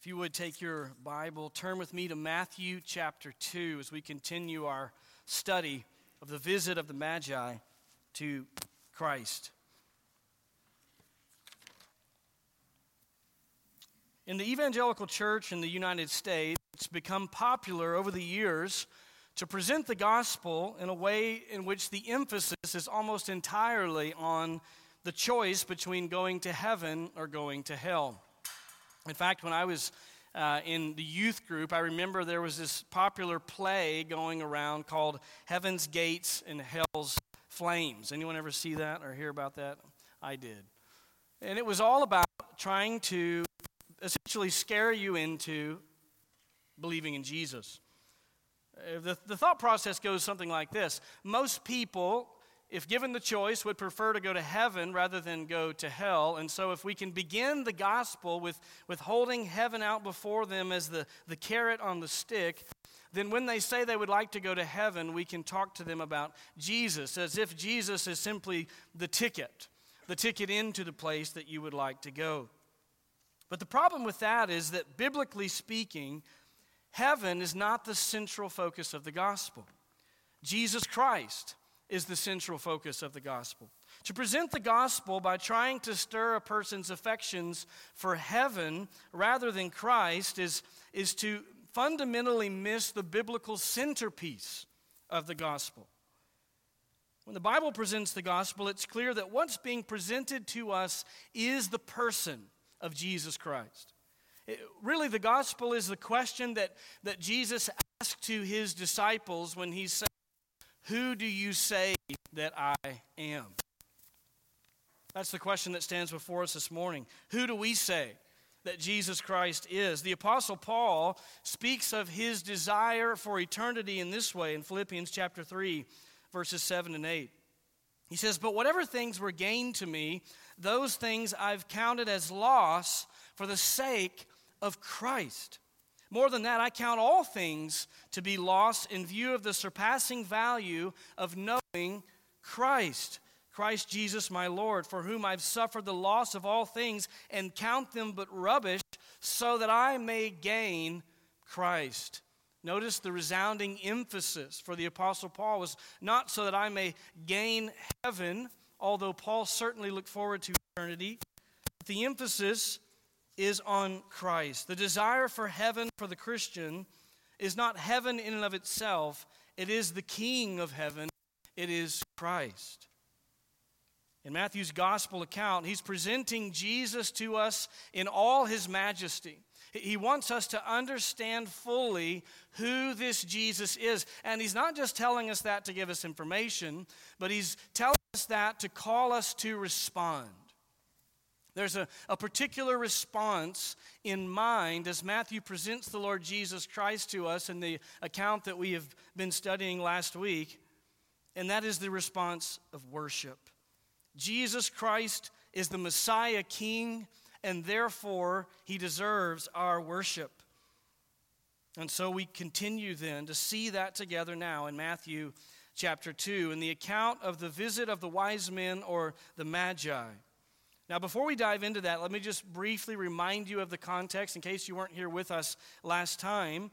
If you would take your Bible, turn with me to Matthew chapter 2 as we continue our study of the visit of the Magi to Christ. In the evangelical church in the United States, it's become popular over the years to present the gospel in a way in which the emphasis is almost entirely on the choice between going to heaven or going to hell. In fact, when I was uh, in the youth group, I remember there was this popular play going around called Heaven's Gates and Hell's Flames. Anyone ever see that or hear about that? I did. And it was all about trying to essentially scare you into believing in Jesus. Uh, the, the thought process goes something like this Most people if given the choice, would prefer to go to heaven rather than go to hell. And so, if we can begin the gospel with, with holding heaven out before them as the, the carrot on the stick, then when they say they would like to go to heaven, we can talk to them about Jesus as if Jesus is simply the ticket, the ticket into the place that you would like to go. But the problem with that is that, biblically speaking, heaven is not the central focus of the gospel. Jesus Christ is the central focus of the gospel. To present the gospel by trying to stir a person's affections for heaven rather than Christ is, is to fundamentally miss the biblical centerpiece of the gospel. When the Bible presents the gospel, it's clear that what's being presented to us is the person of Jesus Christ. It, really, the gospel is the question that, that Jesus asked to his disciples when he said, who do you say that I am? That's the question that stands before us this morning. Who do we say that Jesus Christ is? The Apostle Paul speaks of his desire for eternity in this way in Philippians chapter 3, verses 7 and 8. He says, But whatever things were gained to me, those things I've counted as loss for the sake of Christ. More than that, I count all things to be lost in view of the surpassing value of knowing Christ. Christ Jesus my Lord, for whom I've suffered the loss of all things and count them but rubbish, so that I may gain Christ. Notice the resounding emphasis for the Apostle Paul was not so that I may gain heaven, although Paul certainly looked forward to eternity. But The emphasis is on Christ. The desire for heaven for the Christian is not heaven in and of itself, it is the King of heaven, it is Christ. In Matthew's gospel account, he's presenting Jesus to us in all his majesty. He wants us to understand fully who this Jesus is. And he's not just telling us that to give us information, but he's telling us that to call us to respond. There's a, a particular response in mind as Matthew presents the Lord Jesus Christ to us in the account that we have been studying last week, and that is the response of worship. Jesus Christ is the Messiah King, and therefore he deserves our worship. And so we continue then to see that together now in Matthew chapter 2 in the account of the visit of the wise men or the Magi. Now, before we dive into that, let me just briefly remind you of the context in case you weren't here with us last time.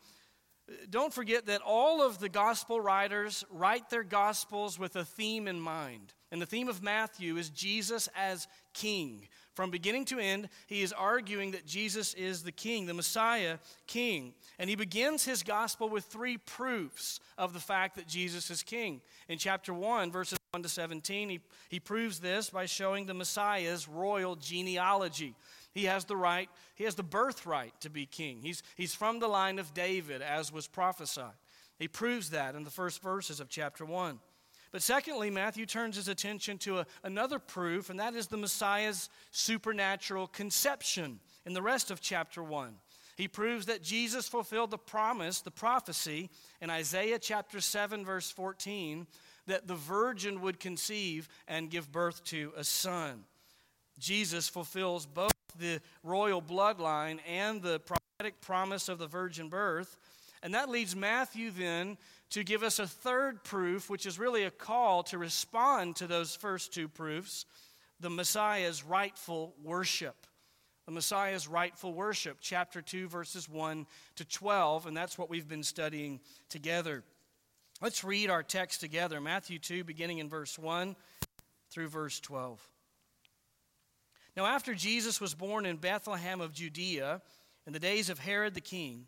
Don't forget that all of the gospel writers write their gospels with a theme in mind. And the theme of Matthew is Jesus as king. From beginning to end, he is arguing that Jesus is the king, the Messiah king. And he begins his gospel with three proofs of the fact that Jesus is king. In chapter 1, verses 1 to 17, he, he proves this by showing the Messiah's royal genealogy. He has the right, he has the birthright to be king. He's, he's from the line of David, as was prophesied. He proves that in the first verses of chapter 1. But secondly, Matthew turns his attention to a, another proof, and that is the Messiah's supernatural conception in the rest of chapter 1. He proves that Jesus fulfilled the promise, the prophecy in Isaiah chapter 7, verse 14, that the virgin would conceive and give birth to a son. Jesus fulfills both the royal bloodline and the prophetic promise of the virgin birth. And that leads Matthew then to give us a third proof, which is really a call to respond to those first two proofs the Messiah's rightful worship. the Messiah's rightful worship, chapter 2, verses 1 to 12, and that's what we've been studying together. Let's read our text together Matthew 2, beginning in verse 1 through verse 12. Now, after Jesus was born in Bethlehem of Judea, in the days of Herod the king,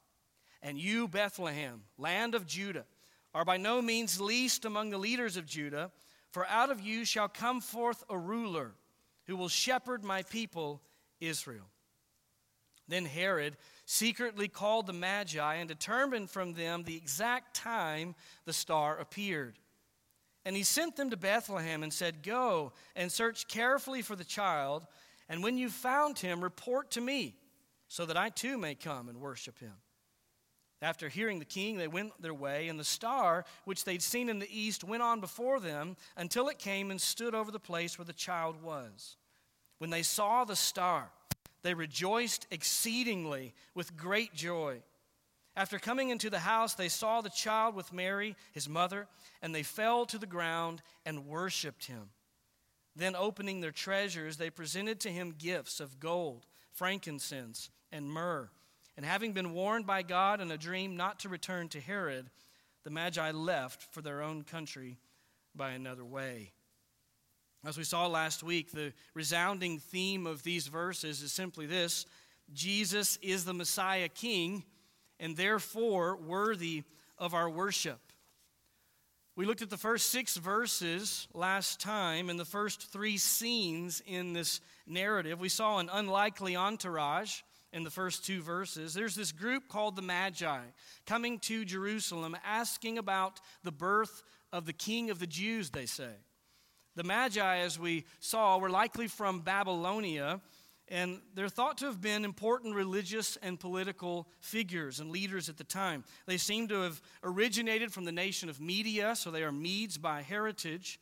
And you, Bethlehem, land of Judah, are by no means least among the leaders of Judah, for out of you shall come forth a ruler who will shepherd my people Israel. Then Herod secretly called the Magi and determined from them the exact time the star appeared. And he sent them to Bethlehem and said, Go and search carefully for the child, and when you've found him, report to me, so that I too may come and worship him. After hearing the king, they went their way, and the star, which they'd seen in the east, went on before them until it came and stood over the place where the child was. When they saw the star, they rejoiced exceedingly with great joy. After coming into the house, they saw the child with Mary, his mother, and they fell to the ground and worshiped him. Then, opening their treasures, they presented to him gifts of gold, frankincense, and myrrh. And having been warned by God in a dream not to return to Herod, the Magi left for their own country by another way. As we saw last week, the resounding theme of these verses is simply this Jesus is the Messiah King and therefore worthy of our worship. We looked at the first six verses last time and the first three scenes in this narrative. We saw an unlikely entourage in the first two verses. There's this group called the Magi coming to Jerusalem asking about the birth of the King of the Jews, they say. The Magi, as we saw, were likely from Babylonia, and they're thought to have been important religious and political figures and leaders at the time. They seem to have originated from the nation of Media, so they are Medes by heritage.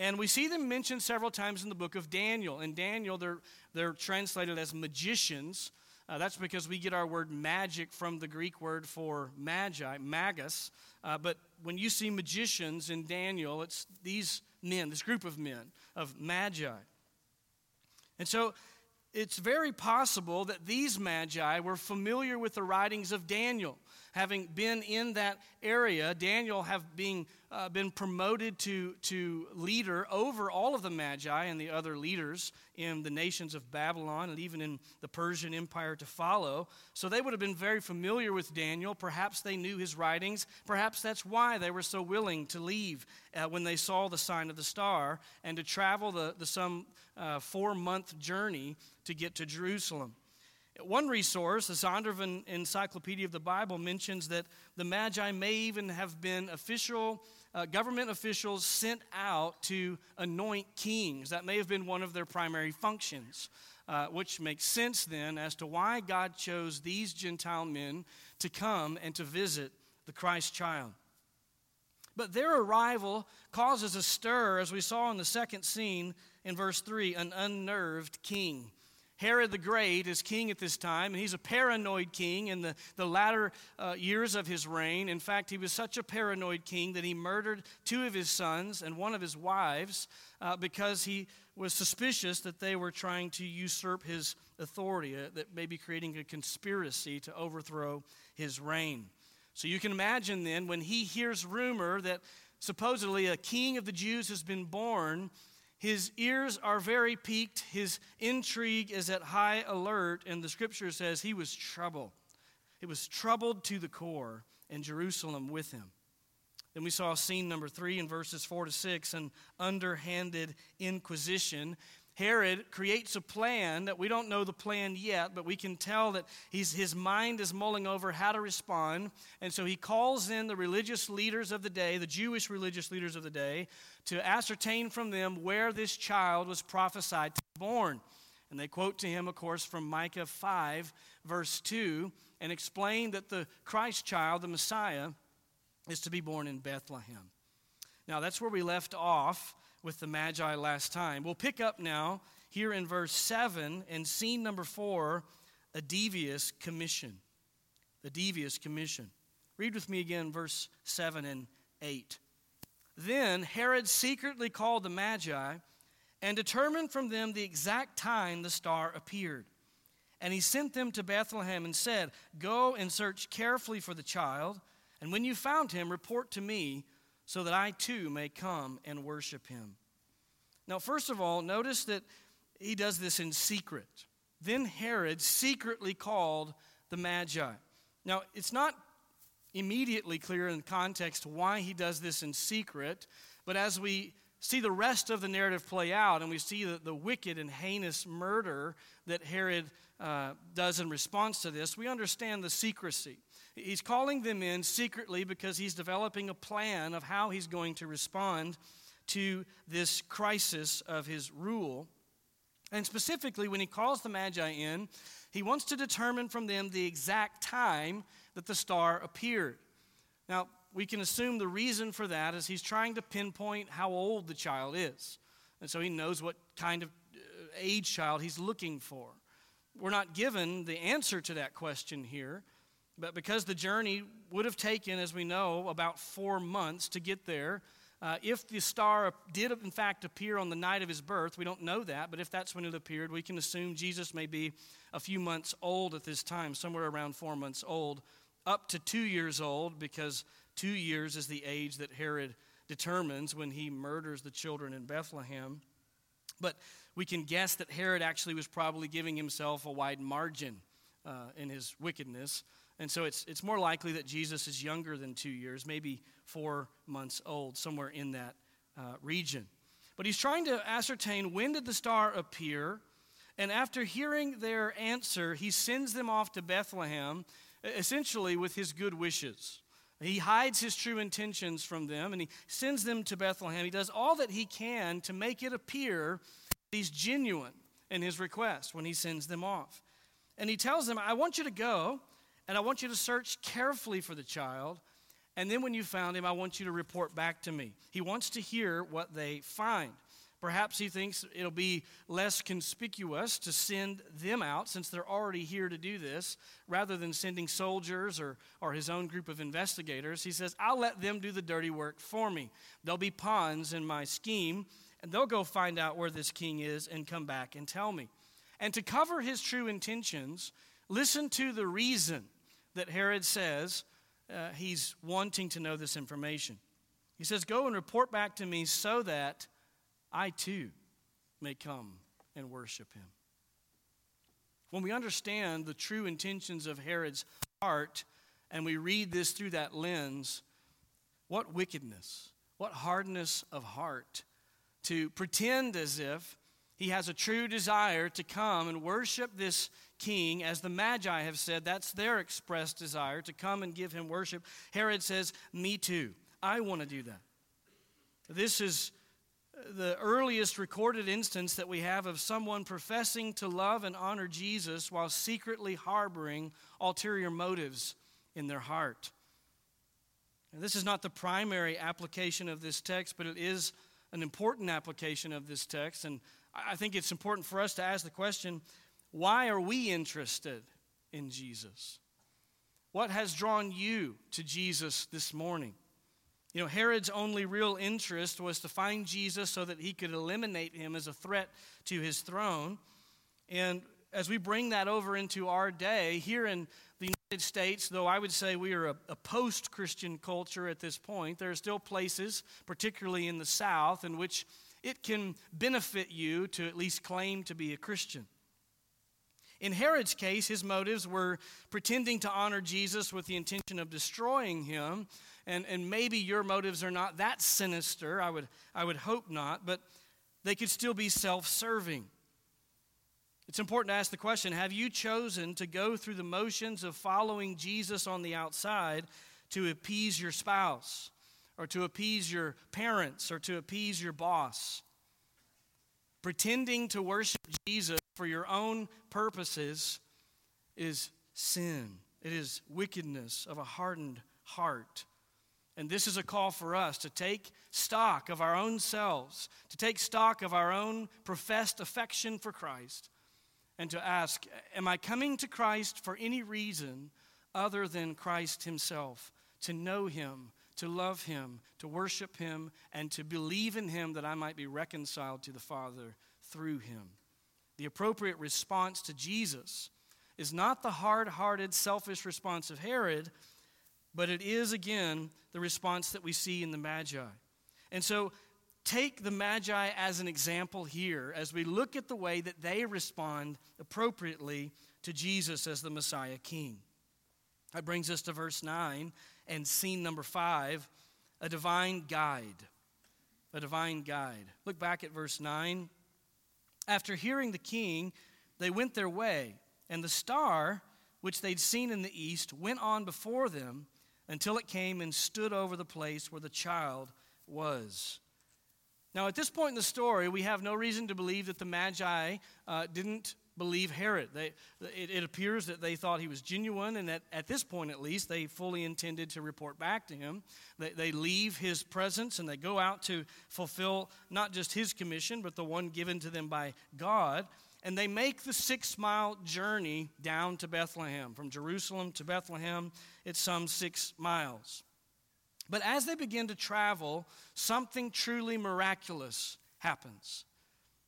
And we see them mentioned several times in the book of Daniel. In Daniel, they're, they're translated as magicians. Uh, that's because we get our word magic from the Greek word for magi, magus. Uh, but when you see magicians in Daniel, it's these men, this group of men, of magi. And so it's very possible that these magi were familiar with the writings of Daniel. Having been in that area, Daniel have been, uh, been promoted to, to leader over all of the magi and the other leaders in the nations of Babylon and even in the Persian Empire to follow. So they would have been very familiar with Daniel. Perhaps they knew his writings. Perhaps that's why they were so willing to leave uh, when they saw the sign of the star and to travel the, the some uh, four month journey to get to Jerusalem. One resource, the Zondervan Encyclopedia of the Bible, mentions that the Magi may even have been official, uh, government officials sent out to anoint kings. That may have been one of their primary functions, uh, which makes sense then as to why God chose these Gentile men to come and to visit the Christ child. But their arrival causes a stir, as we saw in the second scene in verse 3 an unnerved king. Herod the Great is king at this time, and he's a paranoid king in the, the latter uh, years of his reign. In fact, he was such a paranoid king that he murdered two of his sons and one of his wives uh, because he was suspicious that they were trying to usurp his authority, uh, that maybe creating a conspiracy to overthrow his reign. So you can imagine then when he hears rumor that supposedly a king of the Jews has been born, his ears are very peaked. His intrigue is at high alert. And the scripture says he was troubled. It was troubled to the core, and Jerusalem with him. Then we saw scene number three in verses four to six an underhanded inquisition. Herod creates a plan that we don't know the plan yet, but we can tell that his mind is mulling over how to respond. And so he calls in the religious leaders of the day, the Jewish religious leaders of the day, to ascertain from them where this child was prophesied to be born. And they quote to him, of course, from Micah 5, verse 2, and explain that the Christ child, the Messiah, is to be born in Bethlehem. Now, that's where we left off with the Magi last time. We'll pick up now here in verse 7 and scene number 4 a devious commission. The devious commission. Read with me again verse 7 and 8. Then Herod secretly called the Magi and determined from them the exact time the star appeared. And he sent them to Bethlehem and said, Go and search carefully for the child, and when you found him, report to me, so that I too may come and worship him. Now, first of all, notice that he does this in secret. Then Herod secretly called the Magi. Now, it's not immediately clear in context why he does this in secret, but as we see the rest of the narrative play out and we see the, the wicked and heinous murder that Herod uh, does in response to this, we understand the secrecy. He's calling them in secretly because he's developing a plan of how he's going to respond to this crisis of his rule. And specifically, when he calls the Magi in, he wants to determine from them the exact time that the star appeared. Now, we can assume the reason for that is he's trying to pinpoint how old the child is. And so he knows what kind of uh, age child he's looking for. We're not given the answer to that question here, but because the journey would have taken, as we know, about four months to get there, uh, if the star did in fact appear on the night of his birth, we don't know that, but if that's when it appeared, we can assume Jesus may be a few months old at this time, somewhere around four months old, up to two years old, because two years is the age that Herod determines when he murders the children in Bethlehem. But we can guess that Herod actually was probably giving himself a wide margin uh, in his wickedness. And so it's, it's more likely that Jesus is younger than two years, maybe four months old, somewhere in that uh, region. But he's trying to ascertain when did the star appear. And after hearing their answer, he sends them off to Bethlehem, essentially with his good wishes. He hides his true intentions from them and he sends them to Bethlehem. He does all that he can to make it appear he's genuine in his request when he sends them off. And he tells them, I want you to go and I want you to search carefully for the child. And then when you found him, I want you to report back to me. He wants to hear what they find. Perhaps he thinks it'll be less conspicuous to send them out since they're already here to do this rather than sending soldiers or, or his own group of investigators. He says, I'll let them do the dirty work for me. They'll be pawns in my scheme, and they'll go find out where this king is and come back and tell me. And to cover his true intentions, listen to the reason that Herod says uh, he's wanting to know this information. He says, Go and report back to me so that I too may come and worship him. When we understand the true intentions of Herod's heart and we read this through that lens, what wickedness, what hardness of heart to pretend as if he has a true desire to come and worship this king, as the Magi have said, that's their expressed desire to come and give him worship. Herod says, Me too. I want to do that. This is the earliest recorded instance that we have of someone professing to love and honor Jesus while secretly harboring ulterior motives in their heart. This is not the primary application of this text, but it is an important application of this text. And I think it's important for us to ask the question why are we interested in Jesus? What has drawn you to Jesus this morning? You know, Herod's only real interest was to find Jesus so that he could eliminate him as a threat to his throne. And as we bring that over into our day, here in the United States, though I would say we are a, a post Christian culture at this point, there are still places, particularly in the South, in which it can benefit you to at least claim to be a Christian. In Herod's case, his motives were pretending to honor Jesus with the intention of destroying him. And, and maybe your motives are not that sinister. I would, I would hope not, but they could still be self serving. It's important to ask the question Have you chosen to go through the motions of following Jesus on the outside to appease your spouse, or to appease your parents, or to appease your boss? Pretending to worship Jesus for your own purposes is sin. It is wickedness of a hardened heart. And this is a call for us to take stock of our own selves, to take stock of our own professed affection for Christ, and to ask Am I coming to Christ for any reason other than Christ Himself? To know Him, to love Him, to worship Him, and to believe in Him that I might be reconciled to the Father through Him. The appropriate response to Jesus is not the hard hearted, selfish response of Herod, but it is, again, the response that we see in the Magi. And so, take the Magi as an example here as we look at the way that they respond appropriately to Jesus as the Messiah King. That brings us to verse 9 and scene number 5 a divine guide. A divine guide. Look back at verse 9. After hearing the king, they went their way, and the star, which they'd seen in the east, went on before them until it came and stood over the place where the child was. Now, at this point in the story, we have no reason to believe that the Magi uh, didn't believe Herod. They, it, it, appears that they thought he was genuine, and that at this point at least, they fully intended to report back to him. They, they leave his presence and they go out to fulfill not just his commission, but the one given to them by God. And they make the six mile journey down to Bethlehem. From Jerusalem to Bethlehem, it's some six miles. But as they begin to travel, something truly miraculous happens.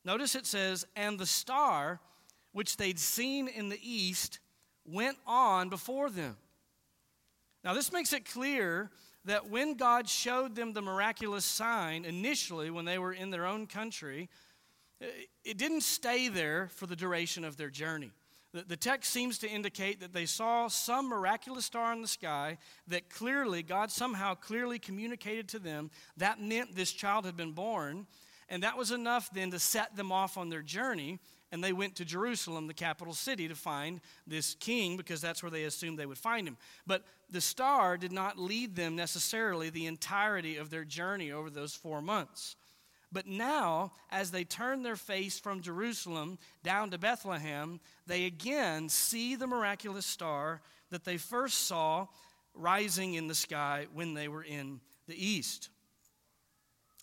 Notice it says, And the star which they'd seen in the east went on before them. Now, this makes it clear that when God showed them the miraculous sign initially when they were in their own country, it didn't stay there for the duration of their journey. The, text seems to indicate that they saw some miraculous star in the sky that clearly, God somehow clearly communicated to them that meant this child had been born. And that was enough then to set them off on their journey. And they went to Jerusalem, the capital city, to find this king because that's where they assumed they would find him. But the star did not lead them necessarily the entirety of their journey over those four months. But now, as they turn their face from Jerusalem down to Bethlehem, they again see the miraculous star that they first saw rising in the sky when they were in the east.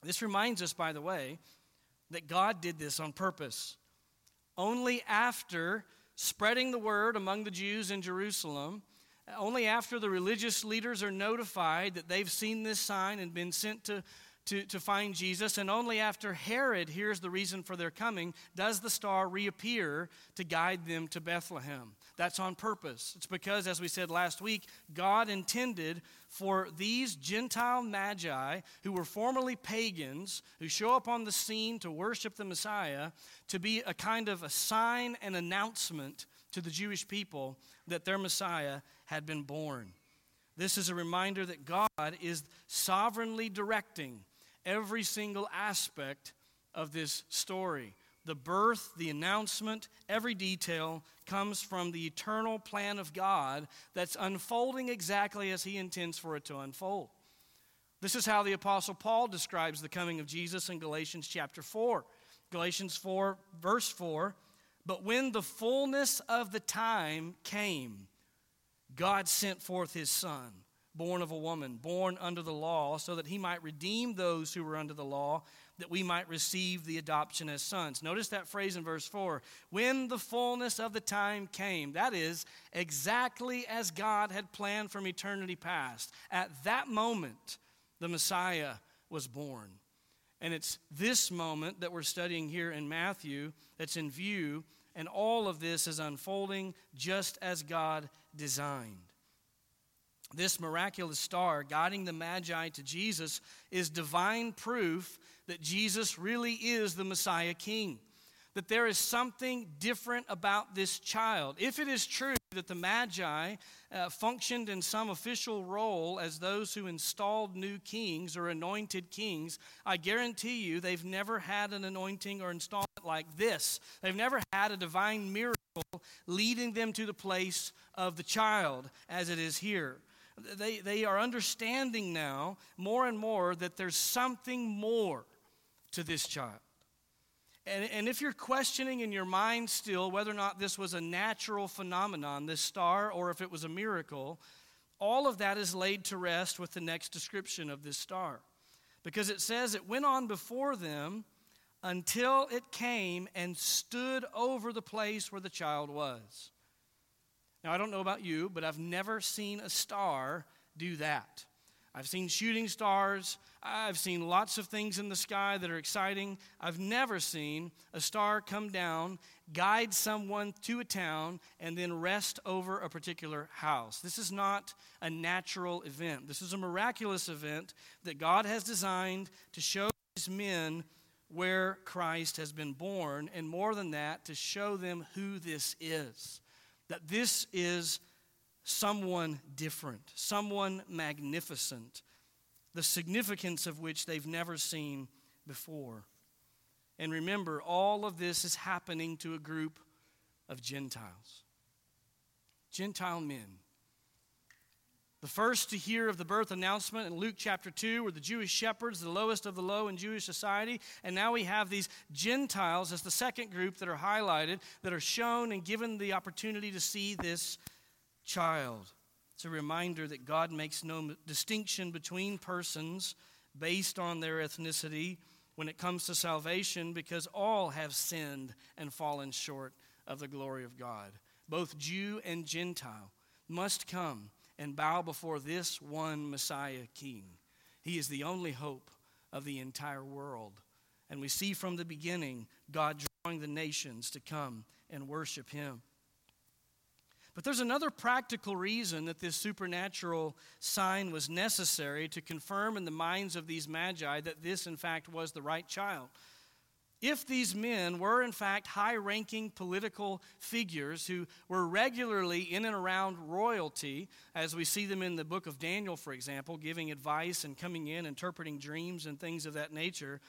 This reminds us, by the way, that God did this on purpose. Only after spreading the word among the Jews in Jerusalem, only after the religious leaders are notified that they've seen this sign and been sent to to, to find Jesus, and only after Herod hears the reason for their coming does the star reappear to guide them to Bethlehem. That's on purpose. It's because, as we said last week, God intended for these Gentile magi, who were formerly pagans, who show up on the scene to worship the Messiah, to be a kind of a sign and announcement to the Jewish people that their Messiah had been born. This is a reminder that God is sovereignly directing every single aspect of this story. The birth, the announcement, every detail comes from the eternal plan of God that's unfolding exactly as He intends for it to unfold. This is how the Apostle Paul describes the coming of Jesus in Galatians chapter 4. Galatians 4, verse 4 But when the fullness of the time came, God sent forth His Son born of a woman, born under the law, so that he might redeem those who were under the law, that we might receive the adoption as sons. Notice that phrase in verse 4 when the fullness of the time came. That is exactly as God had planned from eternity past. At that moment, the Messiah was born. And it's this moment that we're studying here in Matthew that's in view, and all of this is unfolding just as God designed. This miraculous star guiding the Magi to Jesus is divine proof that Jesus really is the Messiah King. That there is something different about this child. If it is true that the Magi uh, functioned in some official role as those who installed new kings or anointed kings, I guarantee you they've never had an anointing or installment like this. They've never had a divine miracle leading them to the place of the child as it is here they, they are understanding now more and more that there's something more to this child. And, and if you're questioning in your mind still whether or not this was a natural phenomenon, this star, or if it was a miracle, all of that is laid to rest with the next description of this star. Because it says it went on before them until it came and stood over the place where the child was. Now, I don't know about you, but I've never seen a star do that. I've seen shooting stars. I've seen lots of things in the sky that are exciting. I've never seen a star come down, guide someone to a town, and then rest over a particular house. This is not a natural event. This is a miraculous event that God has designed to show these men where Christ has been born, and more than that, to show them who this is. That this is someone different, someone magnificent, the significance of which they've never seen before. And remember, all of this is happening to a group of Gentiles. Gentile men. The first to hear of the birth announcement in Luke chapter 2 were the Jewish shepherds, the lowest of the low in Jewish society. And now we have these Gentiles as the second group that are highlighted, that are shown and given the opportunity to see this child. It's a reminder that God makes no distinction between persons based on their ethnicity when it comes to salvation because all have sinned and fallen short of the glory of God. Both Jew and Gentile must come and bow before this one Messiah King. He is the only hope of the entire world. And we see from the beginning God drawing the nations to come and worship Him. But there's another practical reason that this supernatural sign was necessary to confirm in the minds of these magi that this, in fact, was the right child. If these men were, in fact, high ranking political figures who were regularly in and around royalty, as we see them in the book of Daniel, for example, giving advice and coming in, interpreting dreams and things of that nature,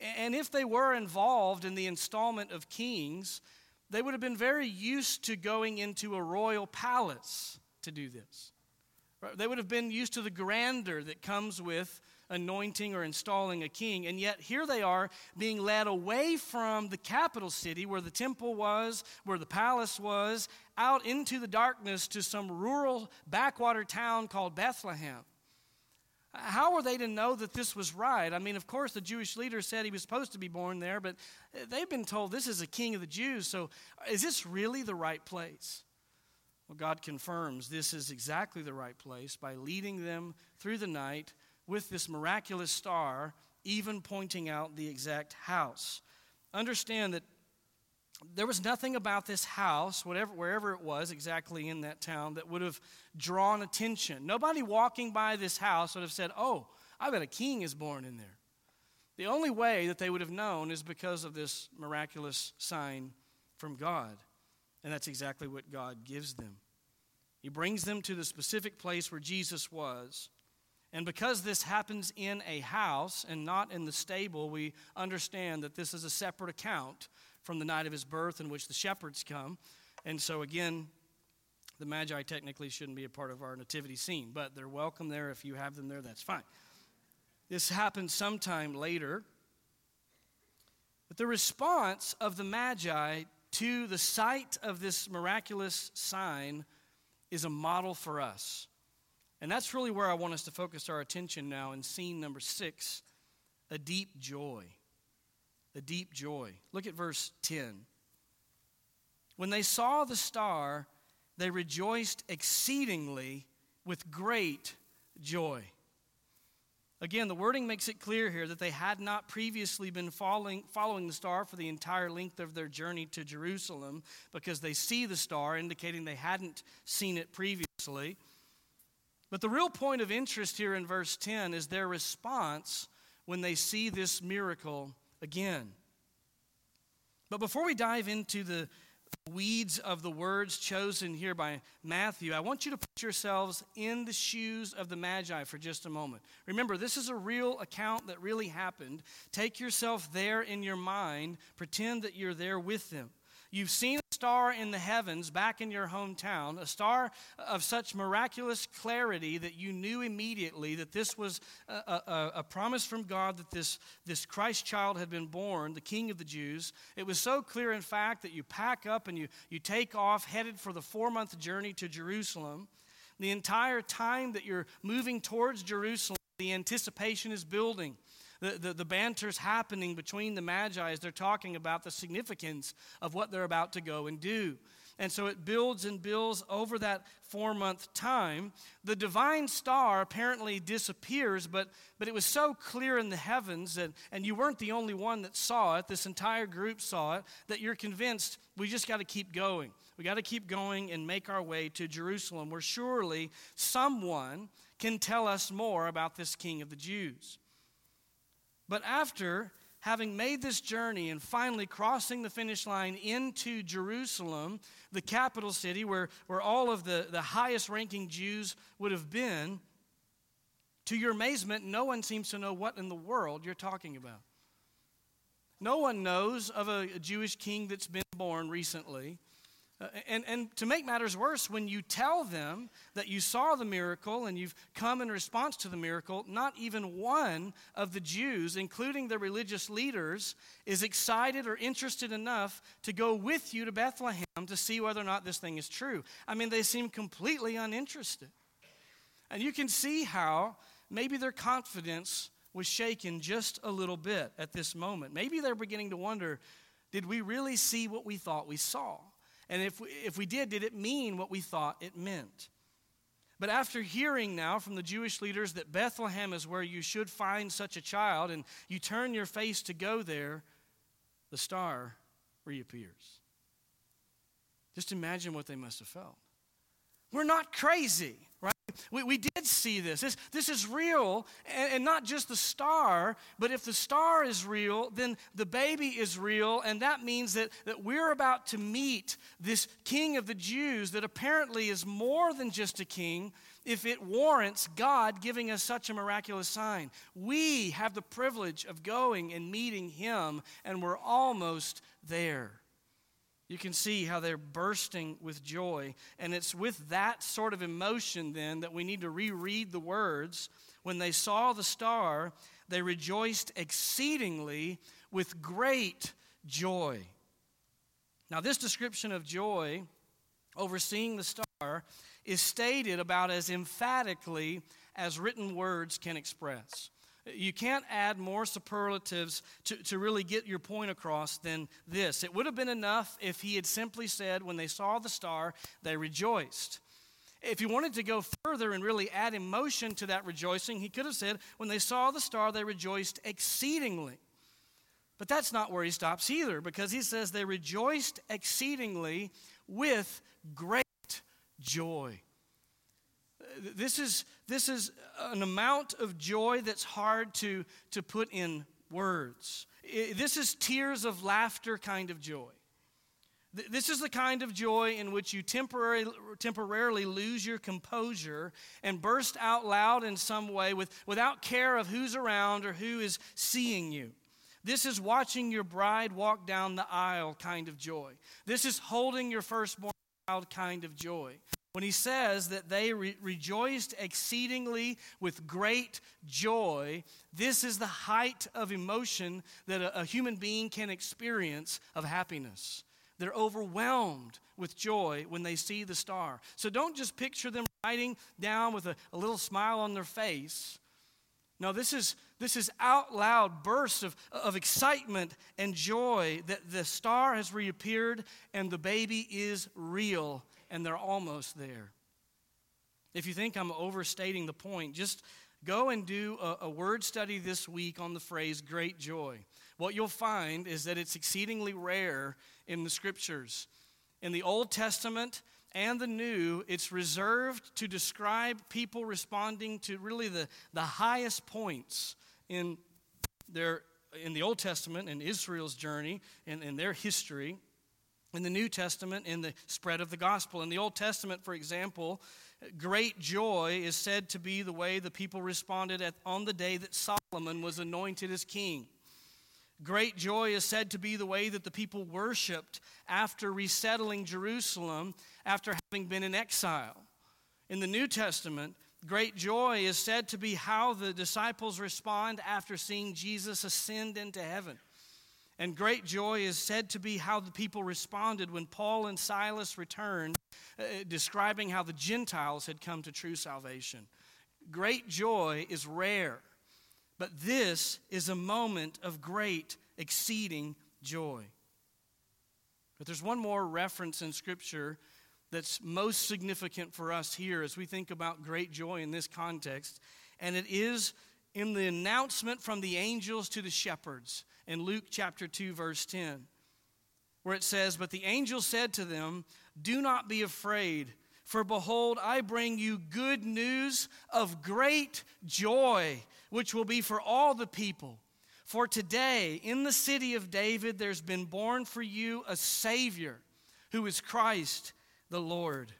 and if they were involved in the installment of kings, they would have been very used to going into a royal palace to do this. They would have been used to the grandeur that comes with anointing or installing a king. And yet, here they are being led away from the capital city where the temple was, where the palace was, out into the darkness to some rural backwater town called Bethlehem. How were they to know that this was right? I mean, of course, the Jewish leader said he was supposed to be born there, but uh, they've been told this is a king of the Jews, so uh, is this really the right place? Well, God confirms this is exactly the right place by leading them through the night with this miraculous star, even pointing out the exact house. Understand that there was nothing about this house, whatever, wherever it was exactly in that town, that would have drawn attention. Nobody walking by this house would have said, Oh, I bet a king is born in there. The only way that they would have known is because of this miraculous sign from God. And that's exactly what God gives them. He brings them to the specific place where Jesus was. And because this happens in a house and not in the stable, we understand that this is a separate account from the night of his birth in which the shepherds come. And so, again, the Magi technically shouldn't be a part of our nativity scene, but they're welcome there. If you have them there, that's fine. This happens sometime later. But the response of the Magi to the sight of this miraculous sign is a model for us. And that's really where I want us to focus our attention now in scene number six a deep joy a deep joy. Look at verse 10. When they saw the star, they rejoiced exceedingly with great joy. Again, the wording makes it clear here that they had not previously been following, following the star for the entire length of their journey to Jerusalem because they see the star, indicating they hadn't seen it previously. But the real point of interest here in verse 10 is their response when they see this miracle again. But before we dive into the weeds of the words chosen here by Matthew, I want you to put yourselves in the shoes of the Magi for just a moment. Remember, this is a real account that really happened. Take yourself there in your mind, pretend that you're there with them. You've seen a star in the heavens back in your hometown, a star of such miraculous clarity that you knew immediately that this was a, a, a, promise from God that this, this Christ child had been born, the King of the Jews. It was so clear, in fact, that you pack up and you, you take off, headed for the four month journey to Jerusalem. The entire time that you're moving towards Jerusalem, the anticipation is building the, the, the banter's happening between the magi as they're talking about the significance of what they're about to go and do. And so it builds and builds over that four month time. The divine star apparently disappears, but, but it was so clear in the heavens, that, and you weren't the only one that saw it, this entire group saw it, that you're convinced we just got to keep going. We got to keep going and make our way to Jerusalem, where surely someone can tell us more about this King of the Jews. But after having made this journey and finally crossing the finish line into Jerusalem, the capital city where, where all of the, the highest ranking Jews would have been, to your amazement, no one seems to know what in the world you're talking about. No one knows of a, a Jewish king that's been born recently. Uh, and, and to make matters worse, when you tell them that you saw the miracle and you've come in response to the miracle, not even one of the Jews, including the religious leaders, is excited or interested enough to go with you to Bethlehem to see whether or not this thing is true. I mean, they seem completely uninterested. And you can see how maybe their confidence was shaken just a little bit at this moment. Maybe they're beginning to wonder did we really see what we thought we saw? And if we, if we did, did it mean what we thought it meant? But after hearing now from the Jewish leaders that Bethlehem is where you should find such a child, and you turn your face to go there, the star reappears. Just imagine what they must have felt. We're not crazy, right? We, we did see this. This, this is real, and, and, not just the star, but if the star is real, then the baby is real, and that means that, that we're about to meet this king of the Jews that apparently is more than just a king if it warrants God giving us such a miraculous sign. We have the privilege of going and meeting him, and we're almost there you can see how they're bursting with joy. And it's with that sort of emotion then that we need to reread the words. When they saw the star, they rejoiced exceedingly with great joy. Now, this description of joy over seeing the star is stated about as emphatically as written words can express. You can't add more superlatives to, to really get your point across than this. It would have been enough if he had simply said, when they saw the star, they rejoiced. If he wanted to go further and really add emotion to that rejoicing, he could have said, when they saw the star, they rejoiced exceedingly. But that's not where he stops either, because he says they rejoiced exceedingly with great joy. This is, this is an amount of joy that's hard to, to put in words. This is tears of laughter kind of joy. This is the kind of joy in which you temporarily, temporarily lose your composure and burst out loud in some way with, without care of who's around or who is seeing you. This is watching your bride walk down the aisle kind of joy. This is holding your firstborn child kind of joy when he says that they re- rejoiced exceedingly with great joy, this is the height of emotion that a, a, human being can experience of happiness. They're overwhelmed with joy when they see the star. So don't just picture them riding down with a, a little smile on their face. No, this is, this is out loud bursts of, of excitement and joy that the star has reappeared and the baby is real and they're almost there. If you think I'm overstating the point, just go and do a, a, word study this week on the phrase great joy. What you'll find is that it's exceedingly rare in the scriptures. In the Old Testament and the New, it's reserved to describe people responding to really the, the highest points in their in the Old Testament in Israel's journey and in their history in the New Testament in the spread of the gospel. In the Old Testament, for example, great joy is said to be the way the people responded at, on the day that Solomon was anointed as king. Great joy is said to be the way that the people worshiped after resettling Jerusalem after having been in exile. In the New Testament, great joy is said to be how the disciples respond after seeing Jesus ascend into heaven. And great joy is said to be how the people responded when Paul and Silas returned, uh, describing how the Gentiles had come to true salvation. Great joy is rare. But this is a moment of great, exceeding joy. But there's one more reference in Scripture that's most significant for us here as we think about great joy in this context, and it is in the announcement from the angels to the shepherds in Luke chapter 2, verse 10, where it says, But the angel said to them, Do not be afraid. For behold, I bring you good news of great joy, which will be for all the people. For today, in the city of David, there's been born for you a Savior who is Christ the Lord.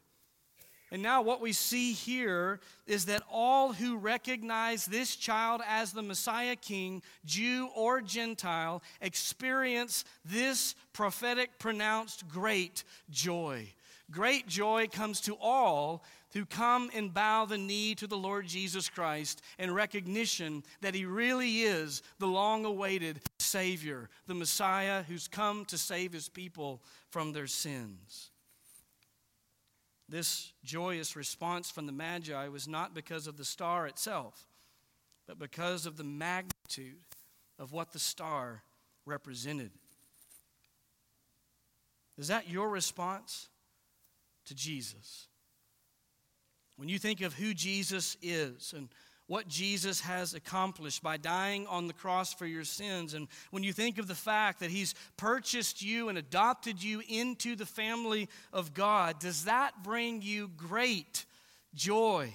And now, what we see here is that all who recognize this child as the Messiah King, Jew or Gentile, experience this prophetic pronounced great joy. Great joy comes to all who come and bow the knee to the Lord Jesus Christ in recognition that He really is the long awaited Savior, the Messiah who's come to save His people from their sins. This joyous response from the Magi was not because of the star itself, but because of the magnitude of what the star represented. Is that your response? to Jesus. When you think of who Jesus is and what Jesus has accomplished by dying on the cross for your sins, and when you think of the fact that He's purchased you and adopted you into the family of God, does that bring you great joy?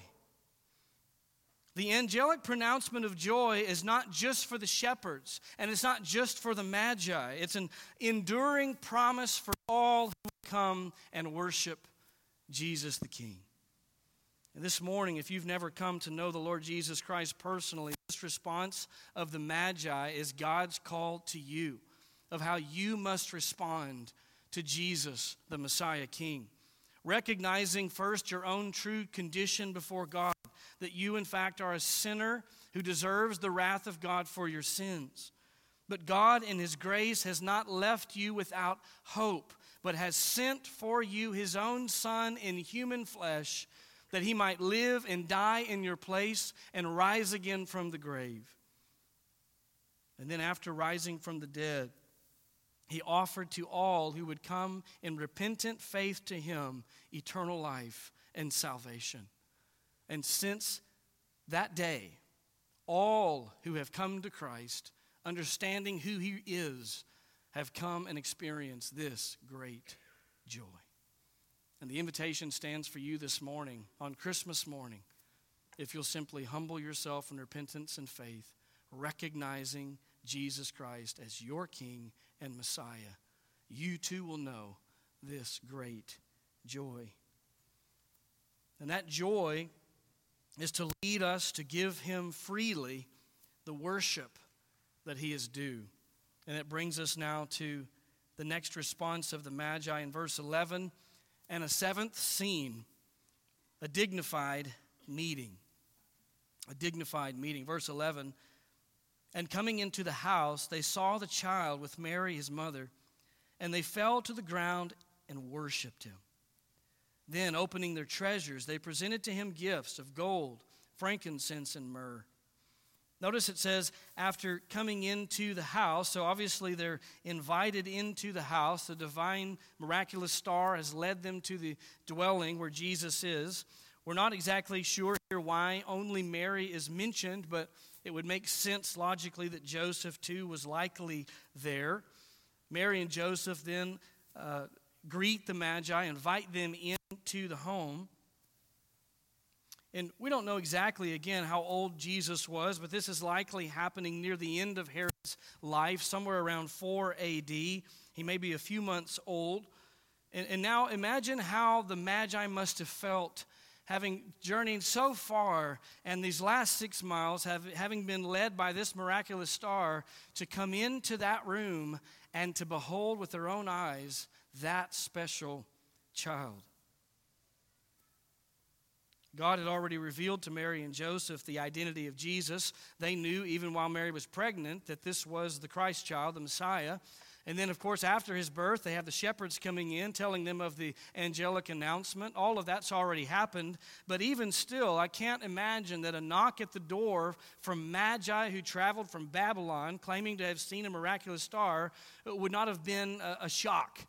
The angelic pronouncement of joy is not just for the shepherds, and it's not just for the magi. It's an enduring promise for all who come and worship Jesus the King. And this morning, if you've never come to know the Lord Jesus Christ personally, this response of the Magi is God's call to you of how you must respond to Jesus, the Messiah King. Recognizing first your own true condition before God, that you, in fact, are a sinner who deserves the wrath of God for your sins. But God, in His grace, has not left you without hope but has sent for you his own Son in human flesh, that he might live and die in your place and rise again from the grave. And then, after rising from the dead, he offered to all who would come in repentant faith to him eternal life and salvation. And since that day, all who have come to Christ, understanding who he is, have come and experienced this great joy. And the invitation stands for you this morning, on Christmas morning, if you'll simply humble yourself in repentance and faith, recognizing Jesus Christ as your King and Messiah, you too will know this great joy. And that joy is to lead us to give Him freely the worship that He is due. And it brings us now to the next response of the Magi in verse 11 and a seventh scene, a dignified meeting. A dignified meeting. Verse 11 And coming into the house, they saw the child with Mary, his mother, and they fell to the ground and worshiped him. Then, opening their treasures, they presented to him gifts of gold, frankincense, and myrrh. Notice it says, after coming into the house, so obviously they're invited into the house. The divine miraculous star has led them to the dwelling where Jesus is. We're not exactly sure here why only Mary is mentioned, but it would make sense logically that Joseph too was likely there. Mary and Joseph then uh, greet the Magi, invite them into the home. And we don't know exactly, again, how old Jesus was, but this is likely happening near the end of Herod's life, somewhere around 4 AD. He may be a few months old. And, and now imagine how the Magi must have felt having journeyed so far, and these last six miles, have, having been led by this miraculous star, to come into that room and to behold with their own eyes that special child. God had already revealed to Mary and Joseph the identity of Jesus. They knew, even while Mary was pregnant, that this was the Christ child, the Messiah. And then, of course, after his birth, they have the shepherds coming in, telling them of the angelic announcement. All of that's already happened. But even still, I can't imagine that a knock at the door from Magi who traveled from Babylon, claiming to have seen a miraculous star, would not have been a, shock.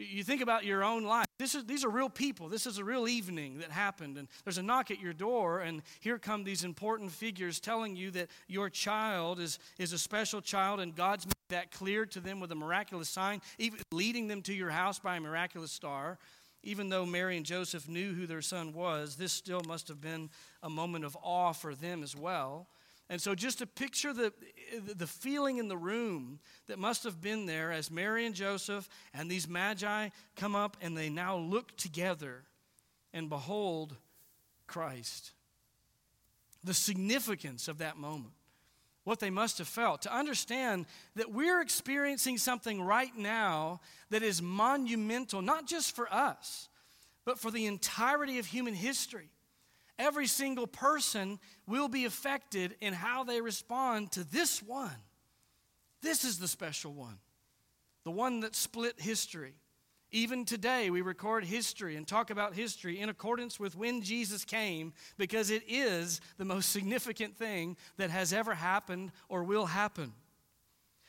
You think about your own life. This is, these are real people. This is a real evening that happened. And there's a knock at your door, and here come these important figures telling you that your child is, is a special child, and God's made that clear to them with a miraculous sign, even leading them to your house by a miraculous star. Even though Mary and Joseph knew who their son was, this still must have been a moment of awe for them as well. And so, just to picture the, the feeling in the room that must have been there as Mary and Joseph and these magi come up and they now look together and behold Christ. The significance of that moment, what they must have felt. To understand that we're experiencing something right now that is monumental, not just for us, but for the entirety of human history every single person will be affected in how they respond to this one. This is the special one, the one that split history. Even today, we record history and talk about history in accordance with when Jesus came because it is the most significant thing that has ever happened or will happen.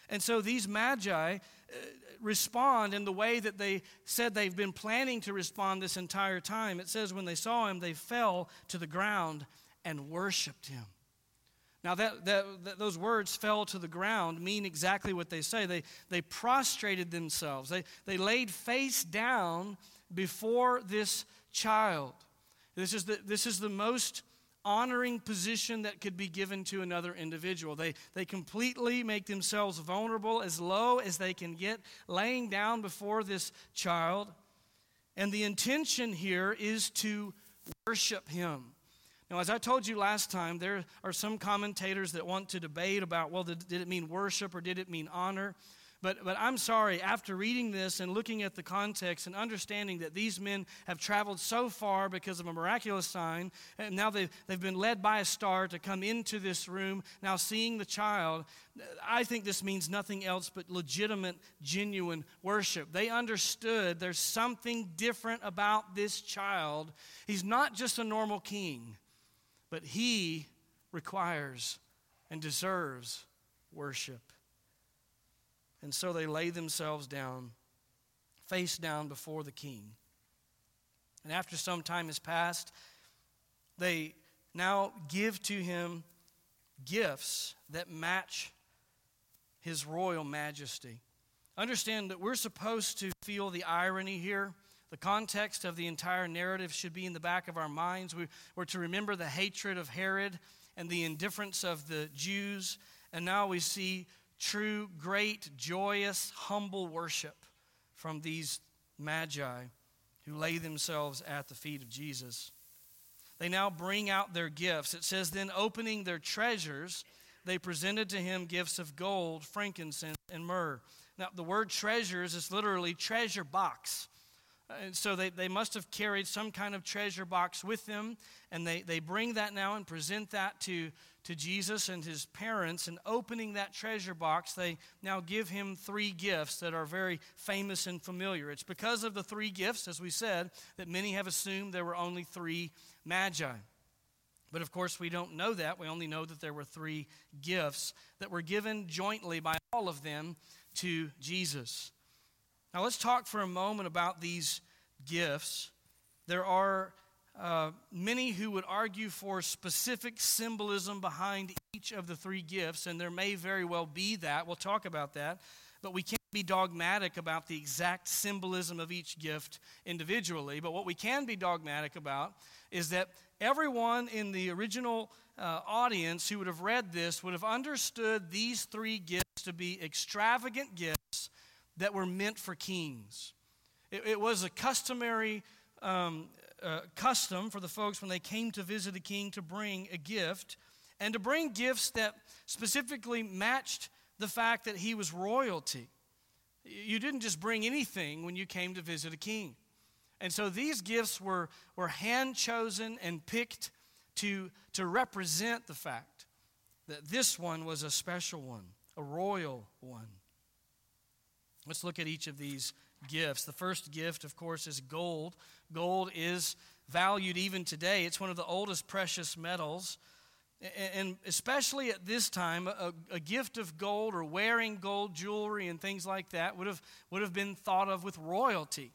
And so these magi respond in the way that they said they've been planning to respond this entire time. It says, when they saw him, they fell to the ground and worshiped him. Now, that, that, that, those words fell to the ground mean exactly what they say. They, they prostrated themselves, they, they laid face down before this child. This is the, this is the most honoring position that could be given to another individual. They, they completely make themselves vulnerable as low as they can get, laying down before this child. And the intention here is to worship him. Now, as I told you last time, there are some commentators that want to debate about, well, did, did it mean worship or did it mean honor? But, but I'm sorry, after reading this and looking at the context and understanding that these men have traveled so far because of a miraculous sign, and now they've, they've been led by a star to come into this room, now seeing the child, I think this means nothing else but legitimate, genuine worship. They understood there's something different about this child. He's not just a normal king, but he requires and deserves worship. And so they lay themselves down, face down before the king. And after some time has passed, they now give to him gifts that match his royal majesty. Understand that we're supposed to feel the irony here. The context of the entire narrative should be in the back of our minds. We, we're to remember the hatred of Herod and the indifference of the Jews. And now we see true, great, joyous, humble worship from these magi who lay themselves at the feet of Jesus. They now bring out their gifts. It says, then opening their treasures, they presented to him gifts of gold, frankincense, and myrrh. Now, the word treasures is literally treasure box. And so they, they must have carried some kind of treasure box with them, and they, they bring that now and present that to, to Jesus and his parents. And opening that treasure box, they now give him three gifts that are very famous and familiar. It's because of the three gifts, as we said, that many have assumed there were only three magi. But of course, we don't know that. We only know that there were three gifts that were given jointly by all of them to Jesus. Now, let's talk for a moment about these gifts. There are uh, many who would argue for specific symbolism behind each of the three gifts, and there may very well be that. We'll talk about that. But we can't be dogmatic about the exact symbolism of each gift individually. But what we can be dogmatic about is that everyone in the original uh, audience who would have read this would have understood these three gifts to be extravagant gifts that were meant for kings. It, it was a customary um, uh, custom for the folks when they came to visit a king to bring a gift and to bring gifts that specifically matched the fact that he was royalty. You didn't just bring anything when you came to visit a king. And so these gifts were, were hand chosen and picked to, to represent the fact that this one was a special one, a royal one. Let's look at each of these gifts. The first gift, of course, is gold. Gold is valued even today, it's one of the oldest precious metals. And especially at this time, a, gift of gold or wearing gold jewelry and things like that would have, would have been thought of with royalty.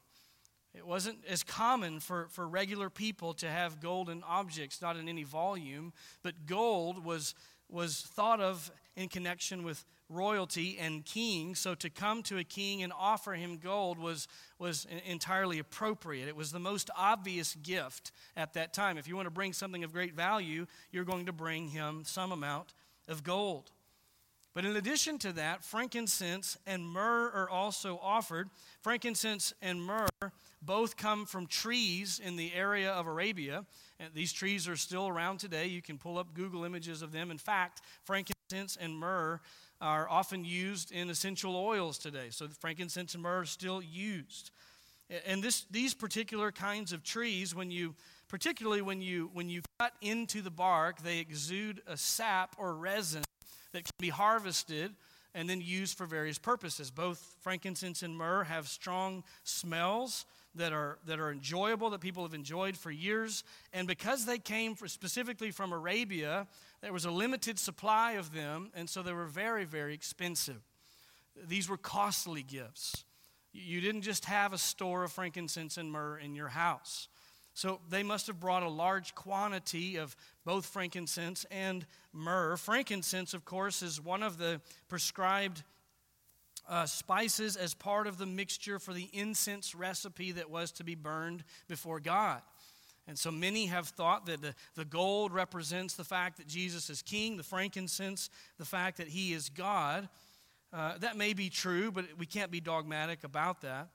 It wasn't as common for, for regular people to have golden objects, not in any volume, but gold was, was thought of in connection with royalty and king. So to come to a king and offer him gold was, was entirely appropriate. It was the most obvious gift at that time. If you want to bring something of great value, you're going to bring him some amount of gold. But in addition to that, frankincense and myrrh are also offered. Frankincense and myrrh both come from trees in the area of Arabia. And these trees are still around today. You can pull up Google images of them. In fact, frankincense and myrrh are often used in essential oils today. So frankincense and myrrh are still used. And this, these particular kinds of trees, when you, particularly when you, when you cut into the bark, they exude a sap or resin that can be harvested and then used for various purposes. Both frankincense and myrrh have strong smells that are, that are enjoyable, that people have enjoyed for years. And because they came specifically from Arabia, there was a limited supply of them, and so they were very, very expensive. These were costly gifts. You didn't just have a store of frankincense and myrrh in your house. So they must have brought a large quantity of both frankincense and myrrh. Frankincense, of course, is one of the prescribed uh, spices as part of the mixture for the incense recipe that was to be burned before God. And so many have thought that the, the gold represents the fact that Jesus is king, the frankincense, the fact that he is God. Uh, that may be true, but we can't be dogmatic about that.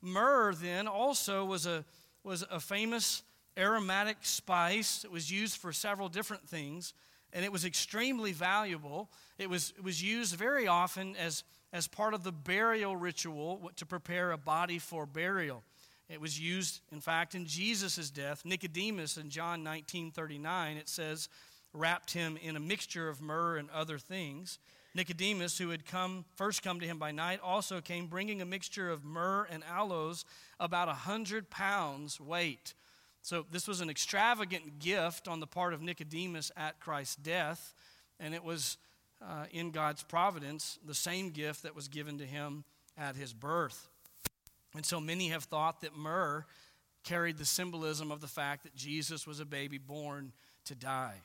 Myrrh, then, also was a, was a famous aromatic spice that was used for several different things, and it was extremely valuable. It was, it was used very often as, as part of the burial ritual to prepare a body for burial. It was used, in fact, in Jesus' death. Nicodemus in John 19 39, it says, wrapped him in a mixture of myrrh and other things. Nicodemus, who had come first come to him by night, also came bringing a mixture of myrrh and aloes, about a hundred pounds weight. So this was an extravagant gift on the part of Nicodemus at Christ's death, and it was uh, in God's providence the same gift that was given to him at his birth. And so many have thought that myrrh carried the symbolism of the fact that Jesus was a baby born to die.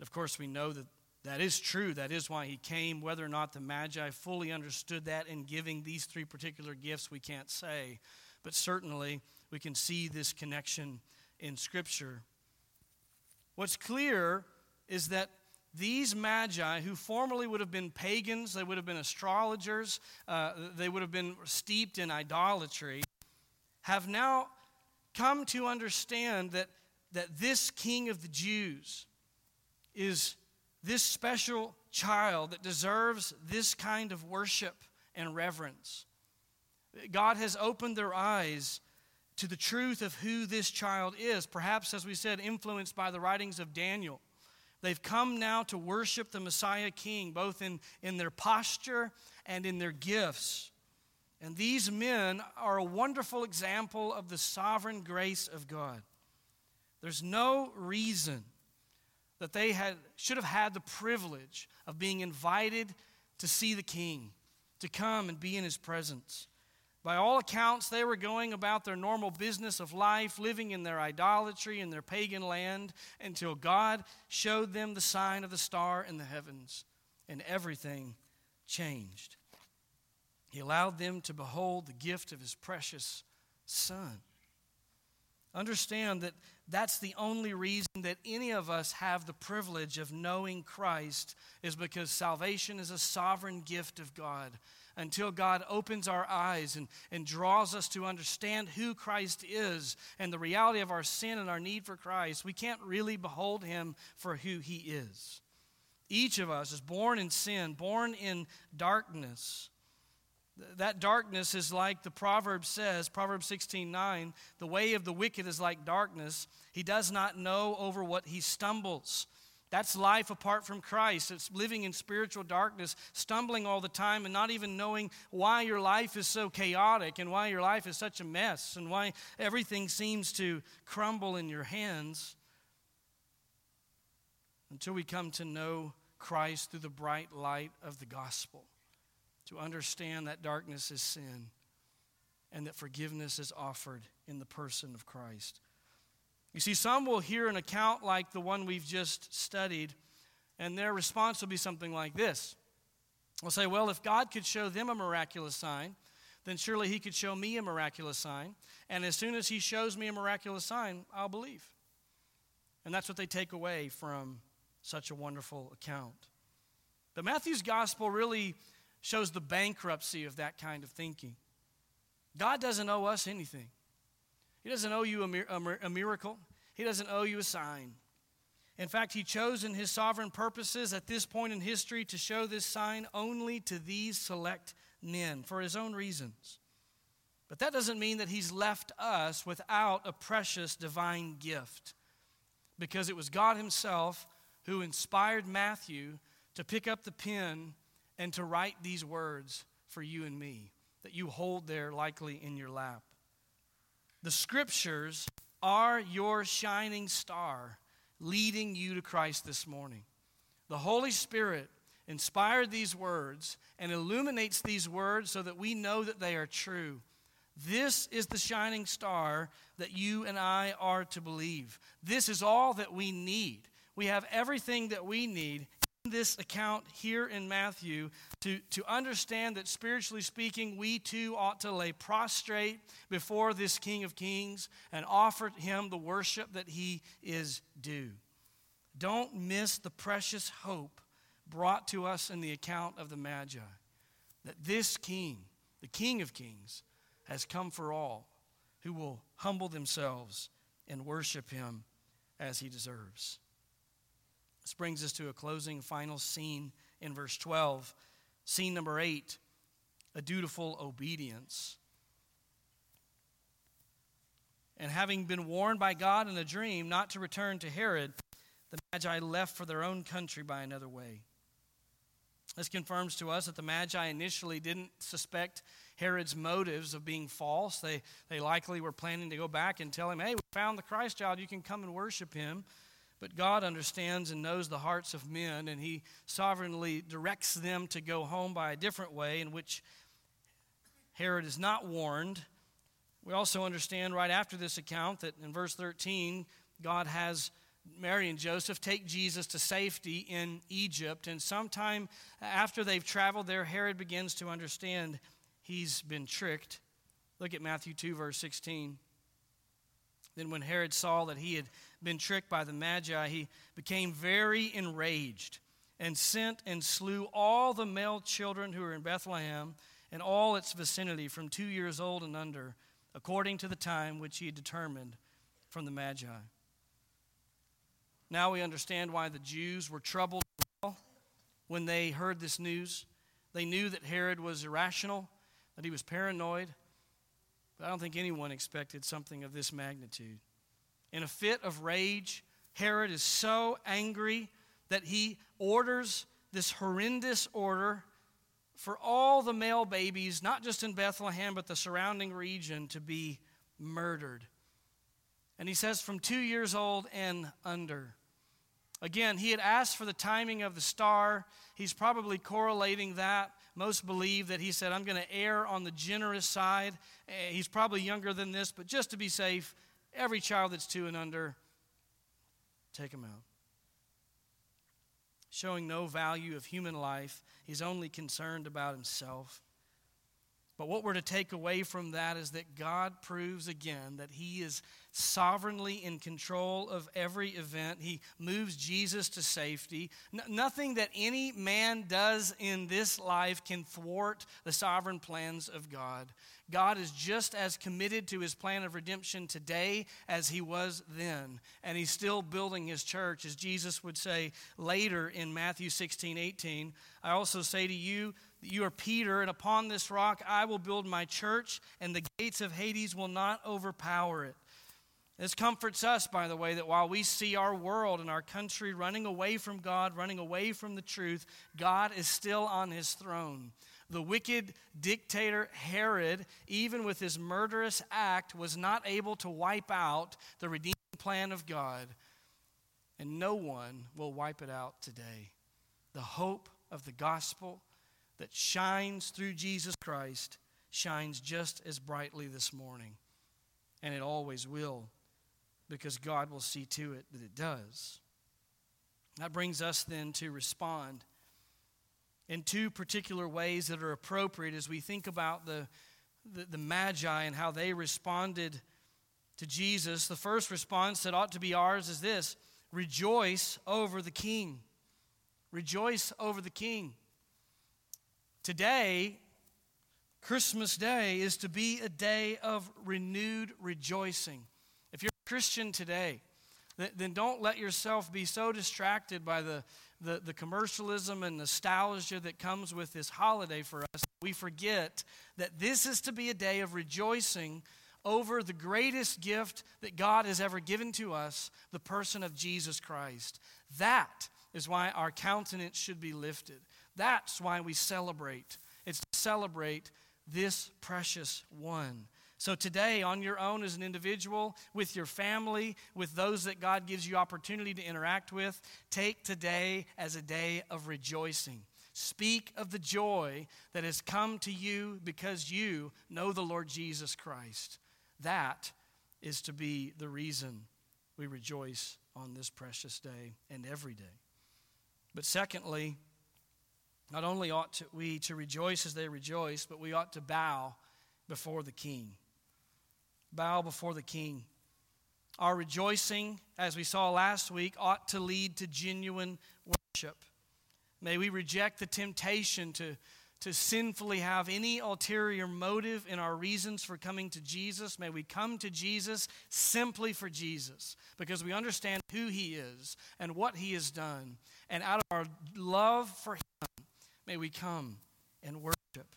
Of course, we know that that is true. That is why he came. Whether or not the Magi fully understood that in giving these three particular gifts, we can't say. But certainly, we can see this connection in Scripture. What's clear is that these magi, who formerly would have been pagans, they would have been astrologers, uh, they would have been steeped in idolatry, have now come to understand that, that this king of the Jews is this special child that deserves this kind of worship and reverence. God has opened their eyes to the truth of who this child is, perhaps, as we said, influenced by the writings of Daniel. They've come now to worship the Messiah King, both in, in their posture and in their gifts. And these men are a wonderful example of the sovereign grace of God. There's no reason that they had, should have had the privilege of being invited to see the king, to come and be in his presence. By all accounts, they were going about their normal business of life, living in their idolatry in their pagan land, until God showed them the sign of the star in the heavens, and everything changed. He allowed them to behold the gift of His precious Son. Understand that that's the only reason that any of us have the privilege of knowing Christ is because salvation is a sovereign gift of God until God opens our eyes and, and draws us to understand who Christ is and the reality of our sin and our need for Christ, we can't really behold him for who he is. Each of us is born in sin, born in darkness. That darkness is like the proverb says, Proverbs 16 9, the way of the wicked is like darkness. He does not know over what he stumbles. That's life apart from Christ. It's living in spiritual darkness, stumbling all the time, and not even knowing why your life is so chaotic and why your life is such a mess and why everything seems to crumble in your hands until we come to know Christ through the bright light of the gospel, to understand that darkness is sin and that forgiveness is offered in the person of Christ. You see, some will hear an account like the one we've just studied, and their response will be something like this. They'll say, Well, if God could show them a miraculous sign, then surely He could show me a miraculous sign. And as soon as He shows me a miraculous sign, I'll believe. And that's what they take away from such a wonderful account. But Matthew's gospel really shows the bankruptcy of that kind of thinking. God doesn't owe us anything. He doesn't owe you a, miracle, He doesn't owe you a sign. In fact, He chose in His sovereign purposes at this point in history to show this sign only to these select men for His own reasons. But that doesn't mean that He's left us without a precious divine gift, because it was God Himself who inspired Matthew to pick up the pen and to write these words for you and me that you hold there likely in your lap. The scriptures are your shining star leading you to Christ this morning. The Holy Spirit inspired these words and illuminates these words so that we know that they are true. This is the shining star that you and I are to believe. This is all that we need. We have everything that we need this account here in Matthew to, to understand that spiritually speaking, we too ought to lay prostrate before this King of Kings and offer him the worship that he is due. Don't miss the precious hope brought to us in the account of the Magi that this King, the King of Kings, has come for all who will humble themselves and worship him as he deserves. This brings us to a closing final scene in verse 12. Scene number eight a dutiful obedience. And having been warned by God in a dream not to return to Herod, the Magi left for their own country by another way. This confirms to us that the Magi initially didn't suspect Herod's motives of being false. They, they likely were planning to go back and tell him, hey, we found the Christ child, you can come and worship him. But God understands and knows the hearts of men, and He sovereignly directs them to go home by a different way in which Herod is not warned. We also understand right after this account that in verse 13, God has Mary and Joseph take Jesus to safety in Egypt. And sometime after they've traveled there, Herod begins to understand he's been tricked. Look at Matthew 2, verse 16. Then, when Herod saw that he had been tricked by the Magi, he became very enraged and sent and slew all the male children who were in Bethlehem and all its vicinity from two years old and under, according to the time which he had determined from the Magi. Now we understand why the Jews were troubled when they heard this news. They knew that Herod was irrational, that he was paranoid, but I don't think anyone expected something of this magnitude. In a fit of rage, Herod is so angry that he orders this horrendous order for all the male babies, not just in Bethlehem, but the surrounding region, to be murdered. And he says, from two years old and under. Again, he had asked for the timing of the star. He's probably correlating that. Most believe that he said, I'm going to err on the generous side. Eh, he's probably younger than this, but just to be safe, Every child that's two and under, take him out. Showing no value of human life, he's only concerned about himself. But what we're to take away from that is that God proves again that He is sovereignly in control of every event. He moves Jesus to safety. Nothing that any man does in this life can thwart the sovereign plans of God. God is just as committed to his plan of redemption today as he was then. And he's still building his church, as Jesus would say later in Matthew 16 18. I also say to you, you are Peter, and upon this rock I will build my church, and the gates of Hades will not overpower it. This comforts us, by the way, that while we see our world and our country running away from God, running away from the truth, God is still on his throne. The wicked dictator Herod, even with his murderous act, was not able to wipe out the redeeming plan of God. And no one will wipe it out today. The hope of the gospel that shines through Jesus Christ shines just as brightly this morning. And it always will, because God will see to it that it does. That brings us then to respond in two particular ways that are appropriate as we think about the, the, the Magi and how they responded to Jesus. The first response that ought to be ours is this rejoice over the King. Rejoice over the King. Today, Christmas Day, is to be a day of renewed rejoicing. If you're a Christian today, then don't let yourself be so distracted by the, the, the, commercialism and nostalgia that comes with this holiday for us. We forget that this is to be a day of rejoicing over the greatest gift that God has ever given to us, the person of Jesus Christ. That is why our countenance should be lifted. That's why we celebrate. It's to celebrate this precious one. So, today, on your own as an individual, with your family, with those that God gives you opportunity to interact with, take today as a day of rejoicing. Speak of the joy that has come to you because you know the Lord Jesus Christ. That is to be the reason we rejoice on this precious day and every day. But secondly, not only ought to, we to rejoice as they rejoice, but we ought to bow before the King. Bow before the King. Our rejoicing, as we saw last week, ought to lead to genuine worship. May we reject the temptation to, to sinfully have any ulterior motive in our reasons for coming to Jesus. May we come to Jesus simply for Jesus because we understand who He is and what He has done. And out of our love for Him, May we come and worship,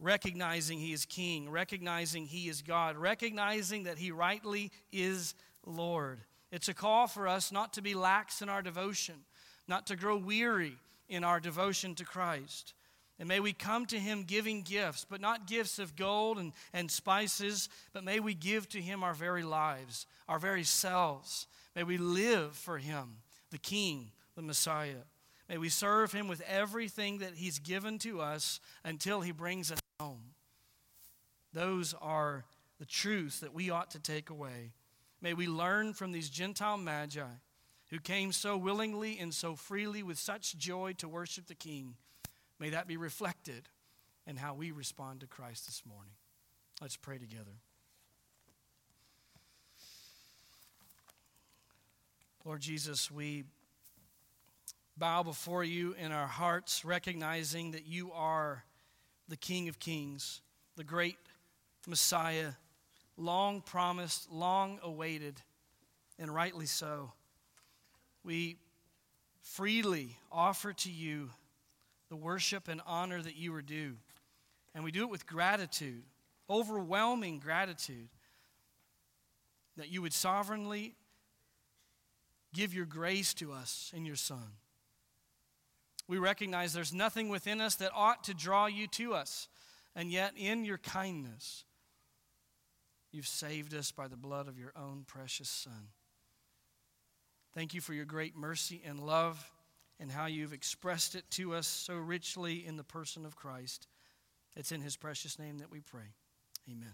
recognizing He is King, recognizing He is God, recognizing that He rightly is Lord. It's a call for us not to be lax in our devotion, not to grow weary in our devotion to Christ. And may we come to Him giving gifts, but not gifts of gold and, and spices, but may we give to Him our very lives, our very selves. May we live for Him, the King, the Messiah. May we serve him with everything that he's given to us until he brings us home. Those are the truths that we ought to take away. May we learn from these Gentile magi who came so willingly and so freely with such joy to worship the King. May that be reflected in how we respond to Christ this morning. Let's pray together. Lord Jesus, we bow before you in our hearts, recognizing that you are the King of Kings, the great Messiah, long promised, long awaited, and rightly so. We freely offer to you the worship and honor that you are due. And we do it with gratitude, overwhelming gratitude, that you would sovereignly give your grace to us in your Son we recognize there's nothing within us that ought to draw you to us. And yet, in your kindness, you've saved us by the blood of your own precious Son. Thank you for your great mercy and love and how you've expressed it to us so richly in the person of Christ. It's in his precious name that we pray. Amen.